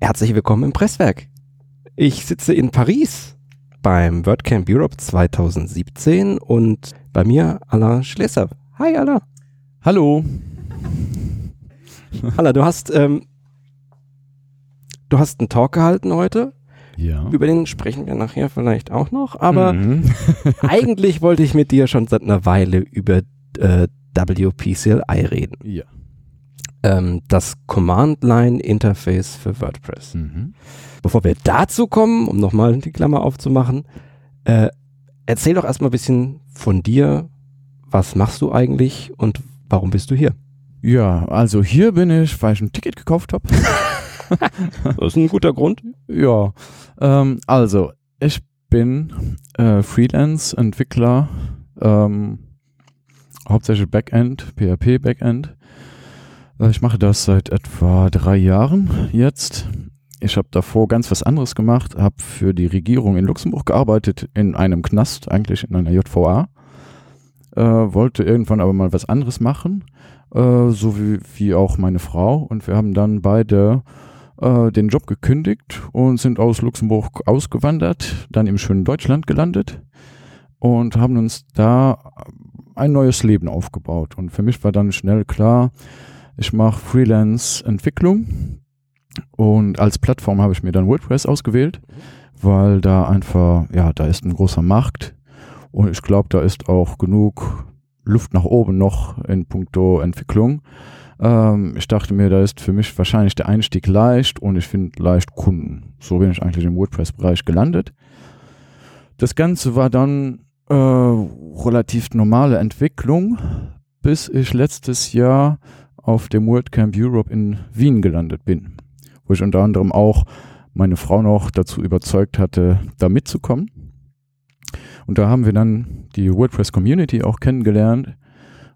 Herzlich willkommen im Presswerk. Ich sitze in Paris beim WordCamp Europe 2017 und bei mir Alain Schlesser. Hi Alain. Hallo. Alain, du hast, ähm, du hast einen Talk gehalten heute. Ja. Über den sprechen wir nachher vielleicht auch noch, aber Mhm. eigentlich wollte ich mit dir schon seit einer Weile über äh, WPCLI reden. ja. Ähm, das Command-Line-Interface für WordPress. Mhm. Bevor wir dazu kommen, um nochmal die Klammer aufzumachen, äh, erzähl doch erstmal ein bisschen von dir. Was machst du eigentlich und warum bist du hier? Ja, also hier bin ich, weil ich ein Ticket gekauft habe. Das ist ein guter Grund. ja, ähm, also ich bin äh, Freelance-Entwickler, ähm, hauptsächlich Backend, PHP Backend. Äh, Ich mache das seit etwa drei Jahren jetzt. Ich habe davor ganz was anderes gemacht, habe für die Regierung in Luxemburg gearbeitet, in einem Knast, eigentlich in einer JVA. Äh, wollte irgendwann aber mal was anderes machen, äh, so wie, wie auch meine Frau. Und wir haben dann beide äh, den Job gekündigt und sind aus Luxemburg ausgewandert, dann im schönen Deutschland gelandet und haben uns da ein neues Leben aufgebaut. Und für mich war dann schnell klar, ich mache Freelance-Entwicklung und als Plattform habe ich mir dann WordPress ausgewählt, weil da einfach, ja, da ist ein großer Markt und ich glaube, da ist auch genug Luft nach oben noch in puncto Entwicklung. Ähm, ich dachte mir, da ist für mich wahrscheinlich der Einstieg leicht und ich finde leicht Kunden. So bin ich eigentlich im WordPress-Bereich gelandet. Das Ganze war dann äh, relativ normale Entwicklung, bis ich letztes Jahr auf dem WordCamp Europe in Wien gelandet bin, wo ich unter anderem auch meine Frau noch dazu überzeugt hatte, da mitzukommen. Und da haben wir dann die WordPress Community auch kennengelernt.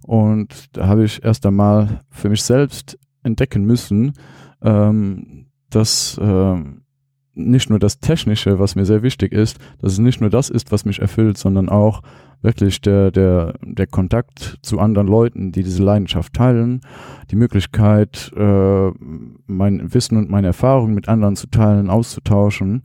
Und da habe ich erst einmal für mich selbst entdecken müssen, ähm, dass ähm, nicht nur das Technische, was mir sehr wichtig ist, dass es nicht nur das ist, was mich erfüllt, sondern auch wirklich der, der, der Kontakt zu anderen Leuten, die diese Leidenschaft teilen, die Möglichkeit, äh, mein Wissen und meine Erfahrungen mit anderen zu teilen, auszutauschen.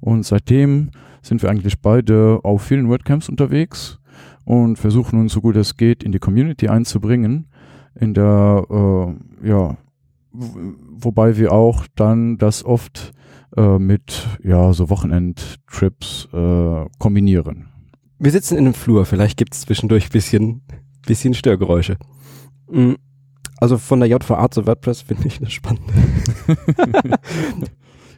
Und seitdem sind wir eigentlich beide auf vielen WordCamps unterwegs und versuchen uns so gut es geht in die Community einzubringen, in der, äh, ja, wobei wir auch dann das oft äh, mit, ja, so Wochenendtrips äh, kombinieren. Wir sitzen in einem Flur, vielleicht gibt es zwischendurch ein bisschen, bisschen Störgeräusche. Mm, Also von der JVA zu WordPress finde ich das spannend.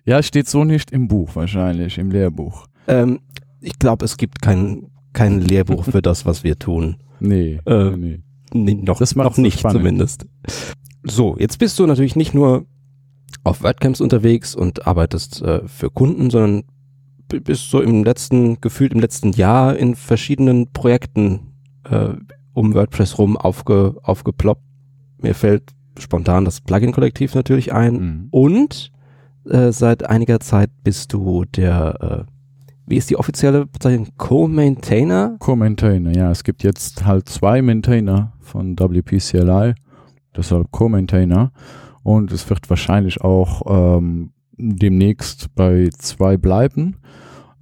Ja, es steht so nicht im Buch wahrscheinlich, im Lehrbuch. Ähm, ich glaube, es gibt kein, kein Lehrbuch für das, was wir tun. Nee, Äh, nee. Nee, noch, Das noch nicht spannend. zumindest. So, jetzt bist du natürlich nicht nur auf WordCamps unterwegs und arbeitest äh, für Kunden, sondern bist so im letzten, gefühlt im letzten Jahr in verschiedenen Projekten äh, um WordPress rum aufge, aufgeploppt. Mir fällt spontan das Plugin-Kollektiv natürlich ein. Mhm. Und äh, seit einiger Zeit bist du der, äh, wie ist die offizielle Bezeichnung? Co-Maintainer? Co-Maintainer, ja. Es gibt jetzt halt zwei Maintainer von WPCLI, deshalb Co-Maintainer. Und es wird wahrscheinlich auch ähm, demnächst bei zwei bleiben,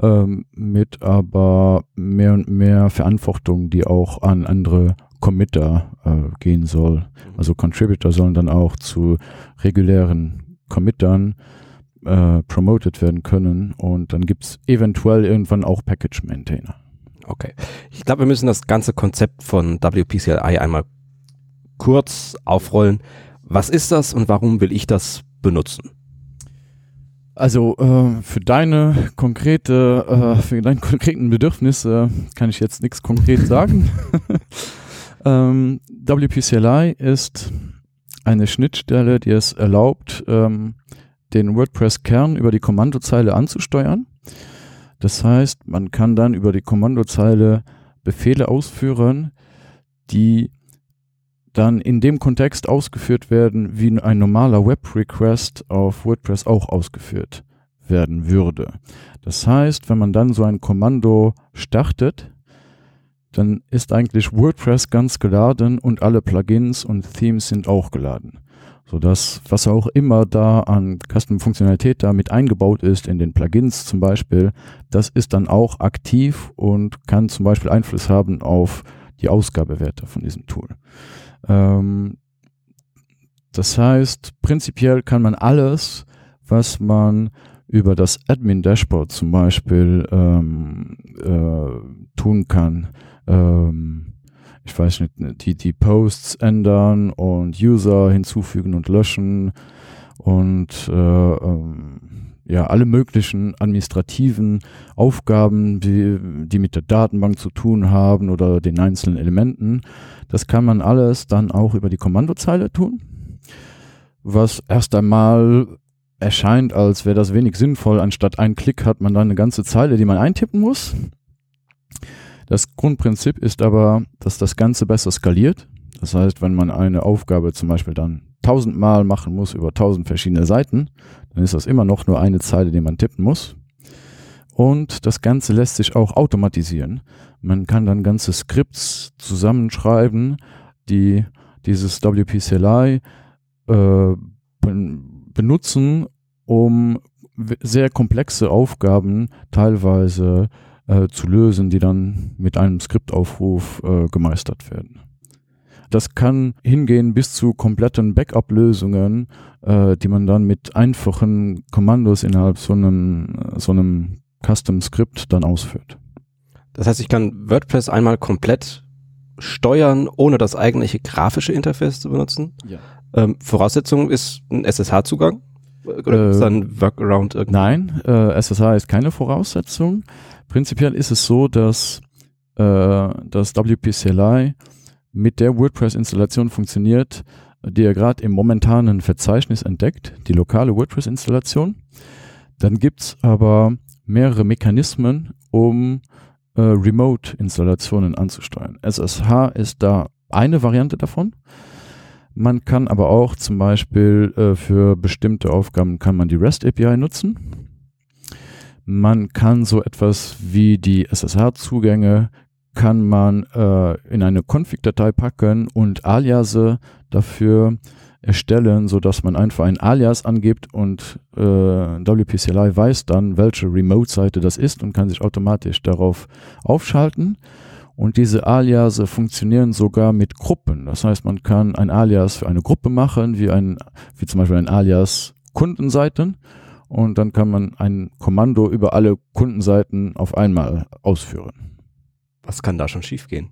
ähm, mit aber mehr und mehr Verantwortung, die auch an andere Committer äh, gehen soll. Also Contributor sollen dann auch zu regulären Committern äh, promoted werden können und dann gibt's eventuell irgendwann auch Package Maintainer. Okay. Ich glaube, wir müssen das ganze Konzept von WPCLI einmal kurz aufrollen. Was ist das und warum will ich das benutzen? Also äh, für deine konkrete, äh, für deine konkreten Bedürfnisse kann ich jetzt nichts konkret sagen. ähm, WPCLI ist eine Schnittstelle, die es erlaubt, ähm, den WordPress-Kern über die Kommandozeile anzusteuern. Das heißt, man kann dann über die Kommandozeile Befehle ausführen, die dann in dem Kontext ausgeführt werden, wie ein normaler Web-Request auf WordPress auch ausgeführt werden würde. Das heißt, wenn man dann so ein Kommando startet, dann ist eigentlich WordPress ganz geladen und alle Plugins und Themes sind auch geladen. sodass was auch immer da an Custom-Funktionalität da mit eingebaut ist, in den Plugins zum Beispiel, das ist dann auch aktiv und kann zum Beispiel Einfluss haben auf die Ausgabewerte von diesem Tool. Ähm, das heißt, prinzipiell kann man alles, was man über das Admin-Dashboard zum Beispiel ähm, äh, tun kann, ähm, ich weiß nicht, die, die Posts ändern und User hinzufügen und löschen und äh, ähm, ja, alle möglichen administrativen Aufgaben, die, die mit der Datenbank zu tun haben oder den einzelnen Elementen. Das kann man alles dann auch über die Kommandozeile tun, was erst einmal erscheint, als wäre das wenig sinnvoll. Anstatt ein Klick hat man dann eine ganze Zeile, die man eintippen muss. Das Grundprinzip ist aber, dass das Ganze besser skaliert. Das heißt, wenn man eine Aufgabe zum Beispiel dann tausendmal machen muss über tausend verschiedene Seiten, dann ist das immer noch nur eine Zeile, die man tippen muss. Und das Ganze lässt sich auch automatisieren. Man kann dann ganze Skripts zusammenschreiben, die dieses WP-CLI äh, benutzen, um sehr komplexe Aufgaben teilweise äh, zu lösen, die dann mit einem Skriptaufruf äh, gemeistert werden. Das kann hingehen bis zu kompletten Backup-Lösungen, äh, die man dann mit einfachen Kommandos innerhalb so einem, so einem Custom-Skript dann ausführt. Das heißt, ich kann WordPress einmal komplett steuern, ohne das eigentliche grafische Interface zu benutzen. Ja. Ähm, Voraussetzung ist ein SSH-Zugang? Oder äh, ist da ein Workaround irgendwie? Nein, äh, SSH ist keine Voraussetzung. Prinzipiell ist es so, dass äh, das WP-CLI mit der WordPress-Installation funktioniert, die er gerade im momentanen Verzeichnis entdeckt, die lokale WordPress-Installation. Dann gibt's aber mehrere Mechanismen, um äh, Remote-Installationen anzusteuern. SSH ist da eine Variante davon. Man kann aber auch zum Beispiel äh, für bestimmte Aufgaben kann man die REST API nutzen. Man kann so etwas wie die SSH-Zugänge kann man äh, in eine Config-Datei packen und Aliase dafür erstellen, so dass man einfach ein Alias angibt und äh, WPCLI weiß dann, welche Remote-Seite das ist und kann sich automatisch darauf aufschalten. Und diese Aliase funktionieren sogar mit Gruppen. Das heißt, man kann ein Alias für eine Gruppe machen, wie ein, wie zum Beispiel ein Alias Kundenseiten und dann kann man ein Kommando über alle Kundenseiten auf einmal ausführen. Was kann da schon schiefgehen?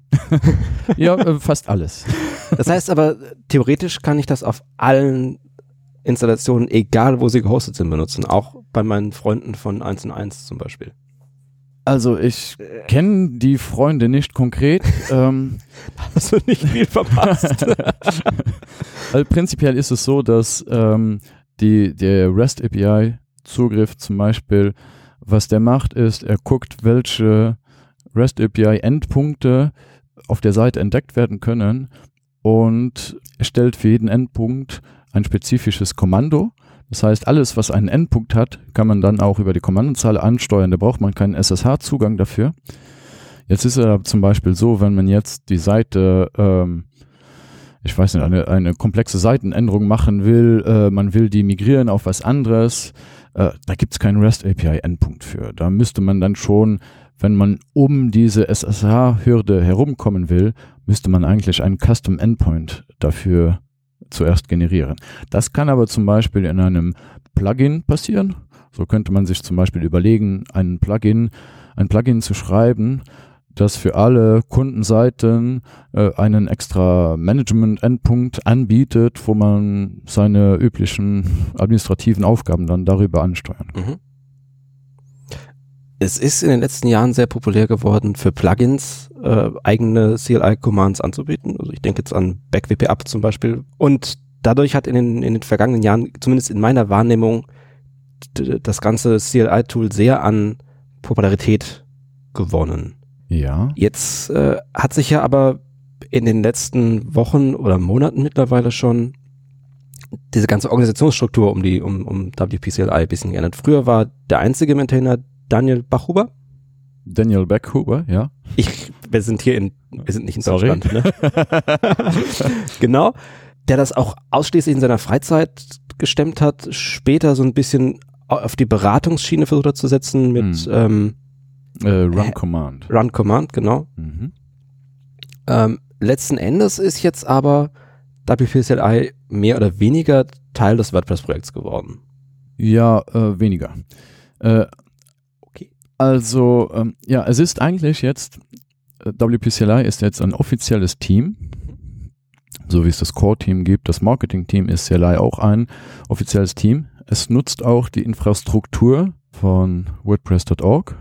ja, äh, fast alles. Das heißt aber, theoretisch kann ich das auf allen Installationen, egal wo sie gehostet sind, benutzen. Auch bei meinen Freunden von 1 und 1 zum Beispiel. Also ich kenne die Freunde nicht konkret. ähm, Hast du nicht viel verpasst? also prinzipiell ist es so, dass ähm, die, der REST API Zugriff zum Beispiel, was der macht, ist, er guckt, welche REST API Endpunkte auf der Seite entdeckt werden können und erstellt für jeden Endpunkt ein spezifisches Kommando. Das heißt, alles, was einen Endpunkt hat, kann man dann auch über die Kommandozeile ansteuern. Da braucht man keinen SSH-Zugang dafür. Jetzt ist es zum Beispiel so, wenn man jetzt die Seite ähm, ich weiß nicht, eine, eine komplexe Seitenänderung machen will, äh, man will die migrieren auf was anderes, äh, da gibt es keinen REST API-Endpunkt für. Da müsste man dann schon, wenn man um diese SSH-Hürde herumkommen will, müsste man eigentlich einen Custom Endpoint dafür zuerst generieren. Das kann aber zum Beispiel in einem Plugin passieren. So könnte man sich zum Beispiel überlegen, einen Plugin, ein Plugin zu schreiben, das für alle Kundenseiten äh, einen extra Management-Endpunkt anbietet, wo man seine üblichen administrativen Aufgaben dann darüber ansteuern kann. Mhm. Es ist in den letzten Jahren sehr populär geworden, für Plugins äh, eigene CLI-Commands anzubieten. Also ich denke jetzt an BackWP-Up zum Beispiel. Und dadurch hat in den, in den vergangenen Jahren, zumindest in meiner Wahrnehmung, das ganze CLI-Tool sehr an Popularität gewonnen. Ja. Jetzt äh, hat sich ja aber in den letzten Wochen oder Monaten mittlerweile schon diese ganze Organisationsstruktur um die um, um WPCLI ein bisschen geändert. Früher war der einzige Maintainer Daniel Bachhuber. Daniel Bachhuber, ja. Ich, wir sind hier in, wir sind nicht in Sorry. Deutschland. Ne? genau. der das auch ausschließlich in seiner Freizeit gestemmt hat, später so ein bisschen auf die Beratungsschiene versucht zu setzen mit Hm. ähm, Äh, Run Command. Run Command, genau. Mhm. Ähm, letzten Endes ist jetzt aber WPCLI mehr oder weniger Teil des WordPress-Projekts geworden. Ja, äh, weniger. Äh. Also, ähm, ja, es ist eigentlich jetzt, äh, WPCLI ist jetzt ein offizielles Team, so wie es das Core-Team gibt. Das Marketing-Team ist CLI auch ein offizielles Team. Es nutzt auch die Infrastruktur von WordPress.org.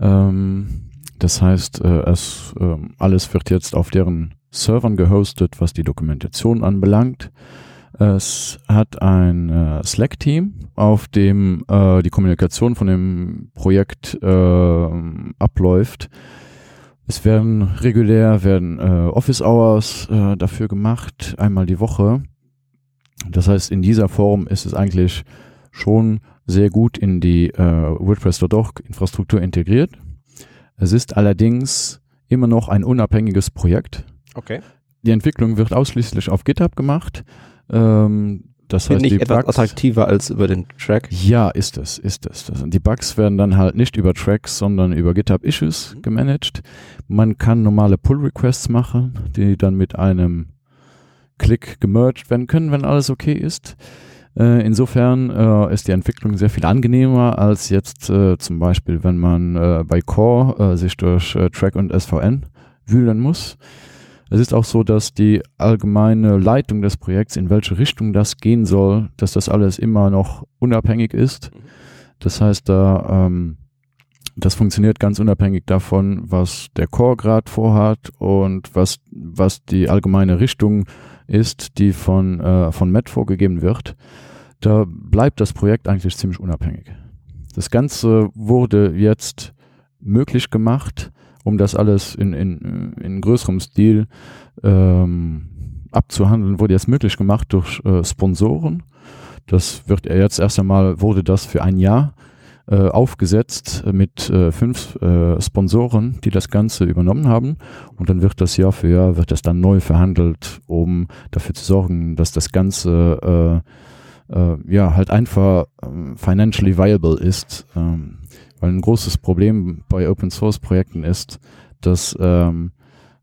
Ähm, das heißt, äh, es, ähm, alles wird jetzt auf deren Servern gehostet, was die Dokumentation anbelangt. Es hat ein äh, Slack-Team, auf dem äh, die Kommunikation von dem Projekt äh, abläuft. Es werden regulär werden äh, Office Hours äh, dafür gemacht, einmal die Woche. Das heißt, in dieser Form ist es eigentlich schon sehr gut in die äh, WordPress.org Infrastruktur integriert. Es ist allerdings immer noch ein unabhängiges Projekt. Okay. Die Entwicklung wird ausschließlich auf GitHub gemacht. Ähm, das heißt, Finde ich die etwas Bugs, attraktiver als über den Track. ja, ist es, ist es. Die Bugs werden dann halt nicht über Tracks, sondern über GitHub Issues Mhm. gemanagt. Man kann normale Pull-Requests machen, die dann mit einem Klick gemerged werden können, wenn alles okay ist. Äh, insofern äh, ist die Entwicklung sehr viel angenehmer als jetzt äh, zum Beispiel, wenn man äh, bei Core äh, sich durch äh, Track und SVN wühlen muss. Es ist auch so, dass die allgemeine Leitung des Projekts, in welche Richtung das gehen soll, dass das alles immer noch unabhängig ist. Das heißt, da ähm, das funktioniert ganz unabhängig davon, was der Core gerade vorhat und was, was die allgemeine Richtung ist, die von, äh, von Matt vorgegeben wird. Da bleibt das Projekt eigentlich ziemlich unabhängig. Das Ganze wurde jetzt möglich gemacht, um das alles in, in, in größerem Stil ähm, abzuhandeln, wurde jetzt möglich gemacht durch äh, Sponsoren. Das wird ja jetzt erst einmal, wurde das für ein Jahr äh, aufgesetzt mit äh, fünf äh, Sponsoren, die das Ganze übernommen haben. Und dann wird das Jahr für Jahr, wird das dann neu verhandelt, um dafür zu sorgen, dass das Ganze äh, äh, ja halt einfach ähm, financially viable ist. Ähm, weil ein großes Problem bei Open Source Projekten ist, dass ähm,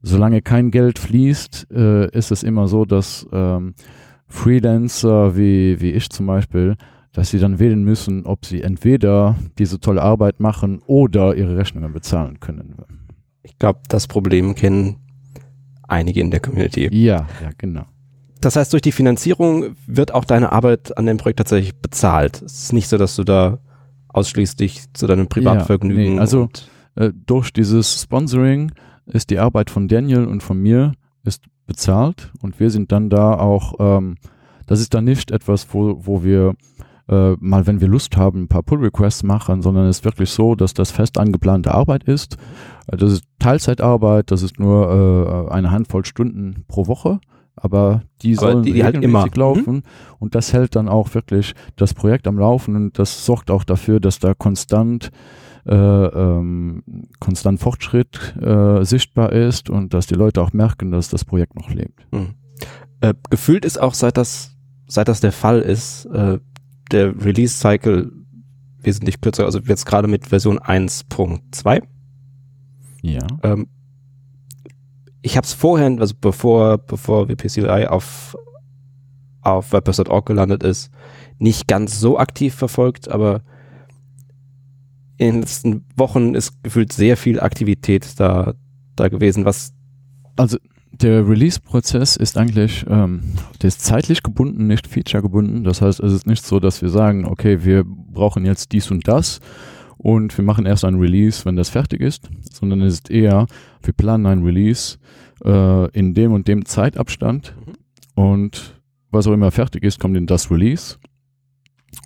solange kein Geld fließt, äh, ist es immer so, dass ähm, Freelancer wie, wie ich zum Beispiel, dass sie dann wählen müssen, ob sie entweder diese tolle Arbeit machen oder ihre Rechnungen bezahlen können. Ich glaube, das Problem kennen einige in der Community. Ja, ja, genau. Das heißt, durch die Finanzierung wird auch deine Arbeit an dem Projekt tatsächlich bezahlt. Es ist nicht so, dass du da ausschließlich zu deinem Privatvergnügen. nee, also- Äh, durch dieses Sponsoring ist die Arbeit von Daniel und von mir ist bezahlt und wir sind dann da auch, ähm, das ist dann nicht etwas, wo, wo wir äh, mal, wenn wir Lust haben, ein paar Pull-Requests machen, sondern es ist wirklich so, dass das fest angeplante Arbeit ist. Äh, Das ist Teilzeitarbeit, das ist nur äh, eine Handvoll Stunden pro Woche, aber die Aber sollen die- die halt immer. laufen und das hält dann auch wirklich das Projekt am Laufen und das sorgt auch dafür, dass da konstant äh, ähm, konstant Fortschritt äh, sichtbar ist und dass die Leute auch merken, dass das Projekt noch lebt. Hm. Äh, gefühlt ist auch, seit das, seit das der Fall ist, äh, der Release-Cycle wesentlich kürzer. Also jetzt gerade mit Version 1.2. Ja. Ähm, ich habe es vorher, also bevor, bevor WPCLI auf, auf WordPress.org gelandet ist, nicht ganz so aktiv verfolgt, aber in den letzten Wochen ist gefühlt sehr viel Aktivität da, da gewesen, was Also der Release-Prozess ist eigentlich, ähm, der ist zeitlich gebunden, nicht feature-gebunden. Das heißt, es ist nicht so, dass wir sagen, okay, wir brauchen jetzt dies und das und wir machen erst ein Release, wenn das fertig ist, sondern es ist eher, wir planen ein Release äh, in dem und dem Zeitabstand und was auch immer fertig ist, kommt in das Release.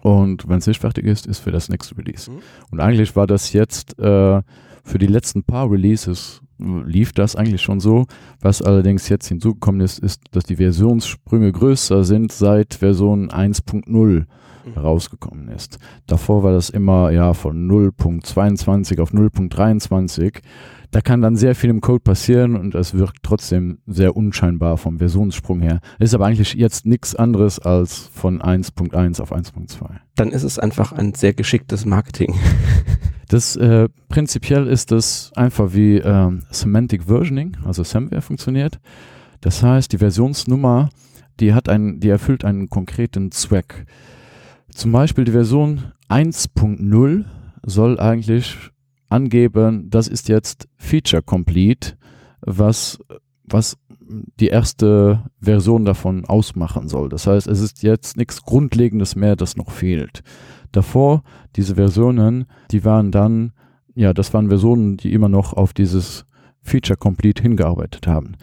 Und wenn es nicht fertig ist, ist für das nächste Release. Mhm. Und eigentlich war das jetzt äh, für die letzten paar Releases äh, lief das eigentlich schon so. Was allerdings jetzt hinzugekommen ist, ist, dass die Versionssprünge größer sind seit Version 1.0 herausgekommen ist. Davor war das immer ja von 0.22 auf 0.23. da kann dann sehr viel im Code passieren und es wirkt trotzdem sehr unscheinbar vom Versionssprung her. Ist aber eigentlich jetzt nichts anderes als von 1.1 auf 1.2. Dann ist es einfach ein sehr geschicktes Marketing. Das äh, prinzipiell ist das einfach wie ähm, Semantic Versioning, also Samware funktioniert. Das heißt, die Versionsnummer, die hat einen, die erfüllt einen konkreten Zweck. Zum Beispiel die Version 1.0 soll eigentlich angeben, das ist jetzt Feature Complete, was, was die erste Version davon ausmachen soll. Das heißt, es ist jetzt nichts Grundlegendes mehr, das noch fehlt. Davor, diese Versionen, die waren dann, ja, das waren Versionen, die immer noch auf dieses Feature Complete hingearbeitet haben.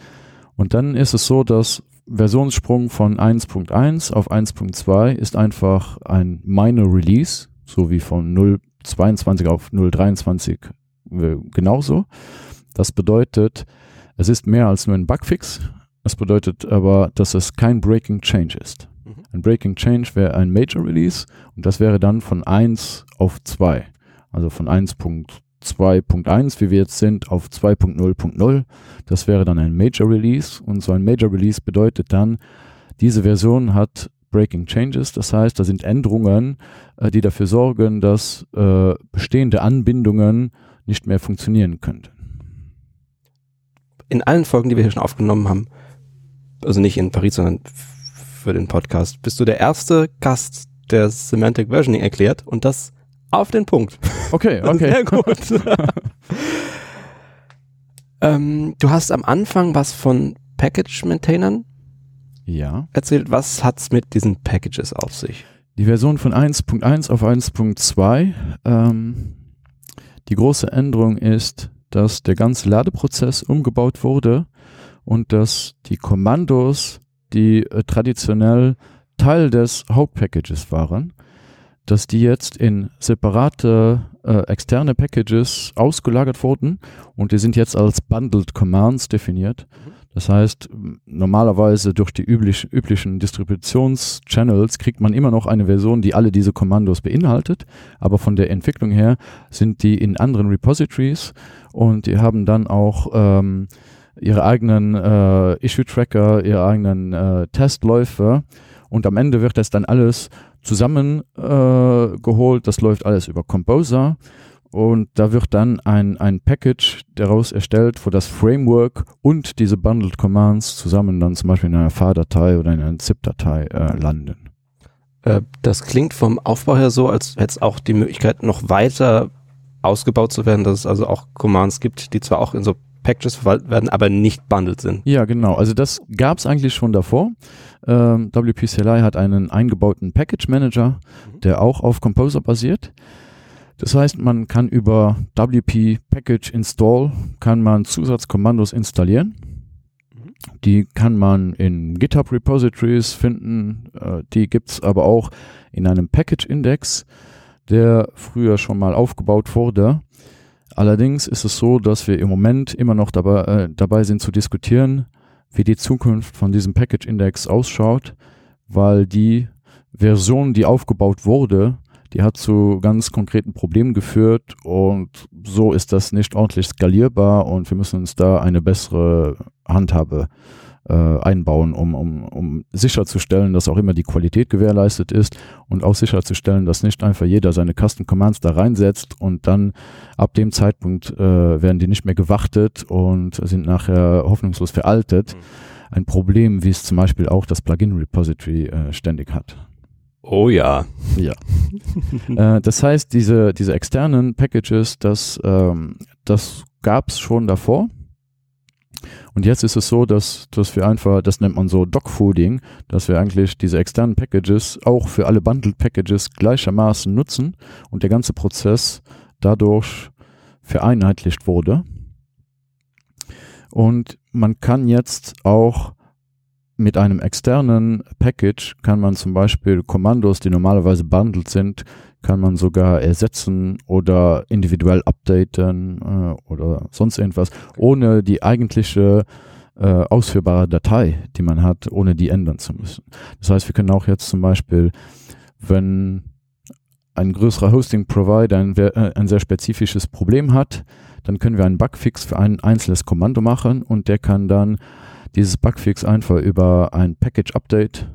Und dann ist es so, dass Versionssprung von 1.1 auf 1.2 ist einfach ein Minor Release, so wie von 0.22 auf 0.23 äh, genauso. Das bedeutet, es ist mehr als nur ein Bugfix. Das bedeutet aber, dass es kein Breaking Change ist. Mhm. Ein Breaking Change wäre ein Major Release und das wäre dann von 1 auf 2. Also von 1.2.1, wie wir jetzt sind, auf 2.0.0. Das wäre dann ein Major Release und so ein Major Release bedeutet dann, diese Version hat Breaking Changes, das heißt, da sind Änderungen, äh, die dafür sorgen, dass äh, bestehende Anbindungen nicht mehr funktionieren könnten. In allen Folgen, die wir hier schon aufgenommen haben, also nicht in Paris, sondern für den Podcast, bist du der erste Gast, der Semantic Versioning erklärt und das auf den Punkt. Okay, okay. Sehr gut. ähm, du hast am Anfang was von Package-Maintainern ja. erzählt. Was hat's mit diesen Packages auf sich? Die Version von 1.1 auf 1.2. Ähm, die große Änderung ist, dass der ganze Ladeprozess umgebaut wurde und dass die Kommandos, die äh, traditionell Teil des Hauptpackages waren, dass die jetzt in separate äh, externe Packages ausgelagert wurden und die sind jetzt als Bundled Commands definiert. Mhm. Das heißt, normalerweise durch die üblich, üblichen Distributionschannels kriegt man immer noch eine Version, die alle diese Kommandos beinhaltet, aber von der Entwicklung her sind die in anderen Repositories und die haben dann auch ähm, ihre eigenen äh, Issue-Tracker, ihre eigenen äh, Testläufe und am Ende wird das dann alles zusammengeholt. Äh, das läuft alles über Composer und da wird dann ein, ein Package daraus erstellt, wo das Framework und diese Bundled Commands zusammen dann zum Beispiel in einer FAR-Datei oder in einer ZIP-Datei äh, landen. Äh, das klingt vom Aufbau her so, als hätte es auch die Möglichkeit, noch weiter ausgebaut zu werden, dass es also auch Commands gibt, die zwar auch in so Packages verwaltet werden, aber nicht bundled sind. Ja, genau. Also das gab es eigentlich schon davor. Ähm, WPCLI hat einen eingebauten Package Manager, mhm. der auch auf Composer basiert. Das heißt, man kann über WP Package Install kann man Zusatzkommandos installieren. Die kann man in GitHub Repositories finden. Äh, die gibt's aber auch in einem Package Index, der früher schon mal aufgebaut wurde. Allerdings ist es so, dass wir im Moment immer noch dabei, äh, dabei sind zu diskutieren, wie die Zukunft von diesem Package Index ausschaut, weil die Version, die aufgebaut wurde, die hat zu ganz konkreten Problemen geführt und so ist das nicht ordentlich skalierbar und wir müssen uns da eine bessere Handhabe äh, einbauen, um, um, um sicherzustellen, dass auch immer die Qualität gewährleistet ist und auch sicherzustellen, dass nicht einfach jeder seine Custom Commands da reinsetzt und dann ab dem Zeitpunkt äh, werden die nicht mehr gewartet und sind nachher hoffnungslos veraltet. Mhm. Ein Problem, wie es zum Beispiel auch das Plugin Repository äh, ständig hat. Oh ja. Ja. äh, das heißt, diese, diese externen Packages, das, ähm, das gab es schon davor. Und jetzt ist es so, dass, dass wir einfach, das nennt man so Dogfooding, dass wir eigentlich diese externen Packages auch für alle Bundled Packages gleichermaßen nutzen und der ganze Prozess dadurch vereinheitlicht wurde. Und man kann jetzt auch mit einem externen Package kann man zum Beispiel Kommandos, die normalerweise bundled sind, kann man sogar ersetzen oder individuell updaten äh, oder sonst irgendwas, ohne die eigentliche äh, ausführbare Datei, die man hat, ohne die ändern zu müssen. Das heißt, wir können auch jetzt zum Beispiel, wenn ein größerer Hosting-Provider ein, äh, ein sehr spezifisches Problem hat, dann können wir einen Bugfix für ein einzelnes Kommando machen und der kann dann dieses Bugfix einfach über ein Package-Update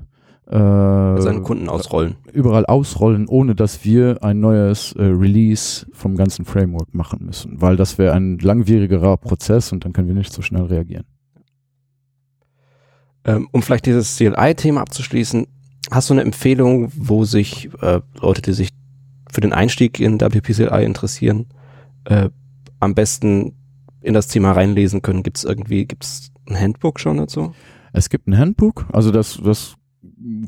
äh, seinen Kunden ausrollen. Überall ausrollen, ohne dass wir ein neues äh, Release vom ganzen Framework machen müssen, weil das wäre ein langwierigerer Prozess und dann können wir nicht so schnell reagieren. Ähm, um vielleicht dieses CLI-Thema abzuschließen, hast du eine Empfehlung, wo sich äh, Leute, die sich für den Einstieg in WP-CLI interessieren, äh, am besten in das Thema reinlesen können? Gibt es irgendwie, gibt es ein Handbook schon dazu? Es gibt ein Handbook, also das, das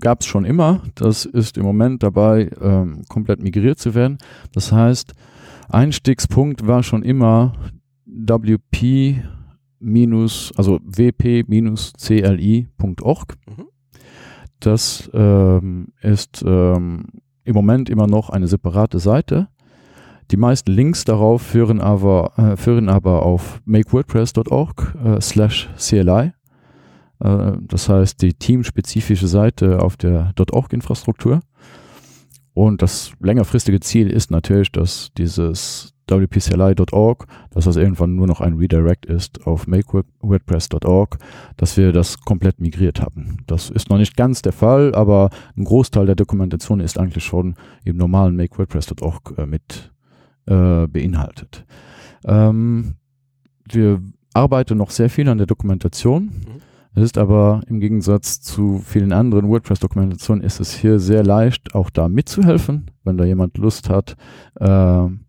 gab es schon immer. Das ist im Moment dabei, ähm, komplett migriert zu werden. Das heißt, Einstiegspunkt war schon immer WP minus, also wp-cli.org. Mhm. Das ähm, ist ähm, im Moment immer noch eine separate Seite. Die meisten Links darauf führen aber, äh, führen aber auf makewordpress.org äh, slash CLI. Äh, das heißt, die teamspezifische Seite auf der .org-Infrastruktur. Und das längerfristige Ziel ist natürlich, dass dieses wpcli.org, dass das irgendwann nur noch ein Redirect ist auf makewordpress.org, dass wir das komplett migriert haben. Das ist noch nicht ganz der Fall, aber ein Großteil der Dokumentation ist eigentlich schon im normalen makewordpress.org äh, mit äh, beinhaltet. Ähm, wir arbeiten noch sehr viel an der Dokumentation. Mhm. Es ist aber im Gegensatz zu vielen anderen WordPress-Dokumentationen ist es hier sehr leicht, auch da mitzuhelfen, wenn da jemand Lust hat, äh, an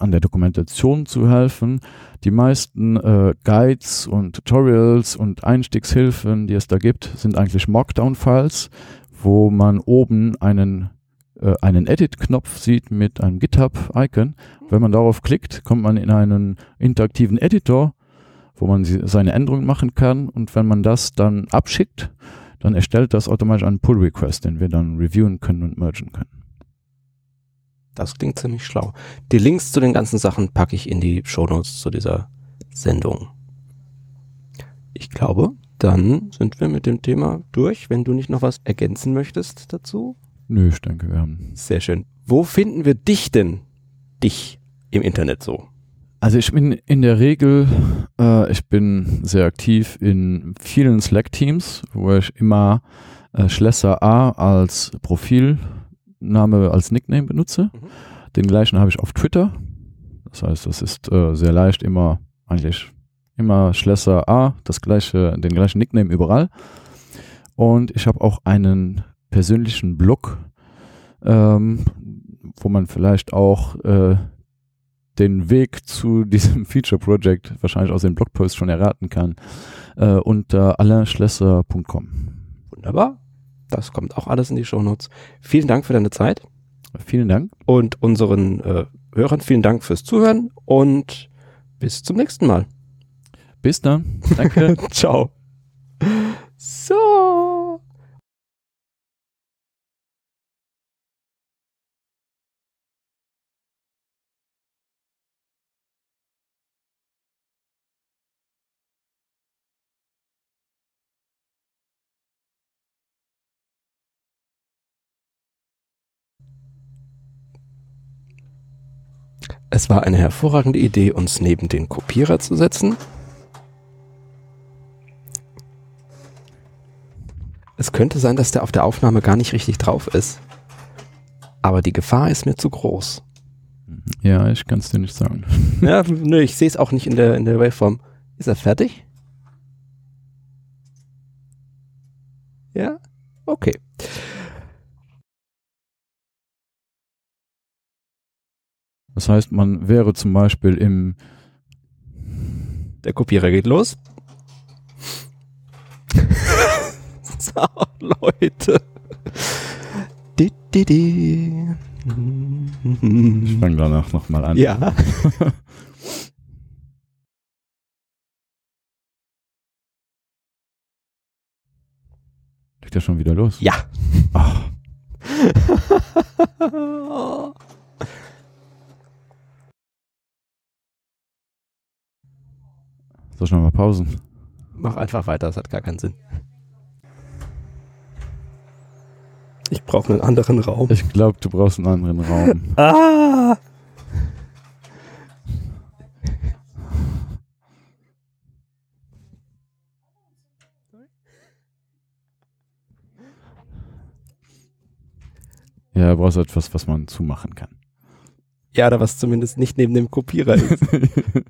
der Dokumentation zu helfen. Die meisten äh, Guides und Tutorials und Einstiegshilfen, die es da gibt, sind eigentlich Markdown-Files, wo man oben einen äh, einen Edit-Knopf sieht mit einem GitHub-Icon. Wenn man darauf klickt, kommt man in einen interaktiven Editor wo man seine Änderungen machen kann und wenn man das dann abschickt, dann erstellt das automatisch einen Pull-Request, den wir dann reviewen können und mergen können. Das klingt ziemlich schlau. Die Links zu den ganzen Sachen packe ich in die Shownotes zu dieser Sendung. Ich glaube, dann sind wir mit dem Thema durch. Wenn du nicht noch was ergänzen möchtest dazu? Nö, ich denke, wir haben. Sehr schön. Wo finden wir dich denn? Dich im Internet so? Also ich bin in der Regel, äh, ich bin sehr aktiv in vielen Slack-Teams, wo ich immer äh, Schlesser A als Profilname, als Nickname benutze. Mhm. Den gleichen habe ich auf Twitter. Das heißt, das ist äh, sehr leicht, immer eigentlich immer Schlesser A, das gleiche, den gleichen Nickname überall. Und ich habe auch einen persönlichen Blog, ähm, wo man vielleicht auch äh, den Weg zu diesem Feature Project wahrscheinlich aus dem Blogpost schon erraten kann, äh, unter alainschlesser.com. Wunderbar. Das kommt auch alles in die Shownotes. Vielen Dank für deine Zeit. Vielen Dank. Und unseren äh, Hörern vielen Dank fürs Zuhören und bis zum nächsten Mal. Bis dann. Danke. Ciao. So. Es war eine hervorragende Idee, uns neben den Kopierer zu setzen. Es könnte sein, dass der auf der Aufnahme gar nicht richtig drauf ist. Aber die Gefahr ist mir zu groß. Ja, ich kann es dir nicht sagen. Ja, nö, ich sehe es auch nicht in der, in der Waveform. Ist er fertig? Ja? Okay. Das heißt, man wäre zum Beispiel im Der Kopierer geht los. so, Leute. Ich fange danach nochmal an. Ja. Legt er schon wieder los? Ja. Ach. Soll ich nochmal pausen? Mach einfach weiter, das hat gar keinen Sinn. Ich brauche einen anderen Raum. Ich glaube, du brauchst einen anderen Raum. Ah! Ja, du brauchst etwas, was man zumachen kann. Ja, oder was zumindest nicht neben dem Kopierer ist.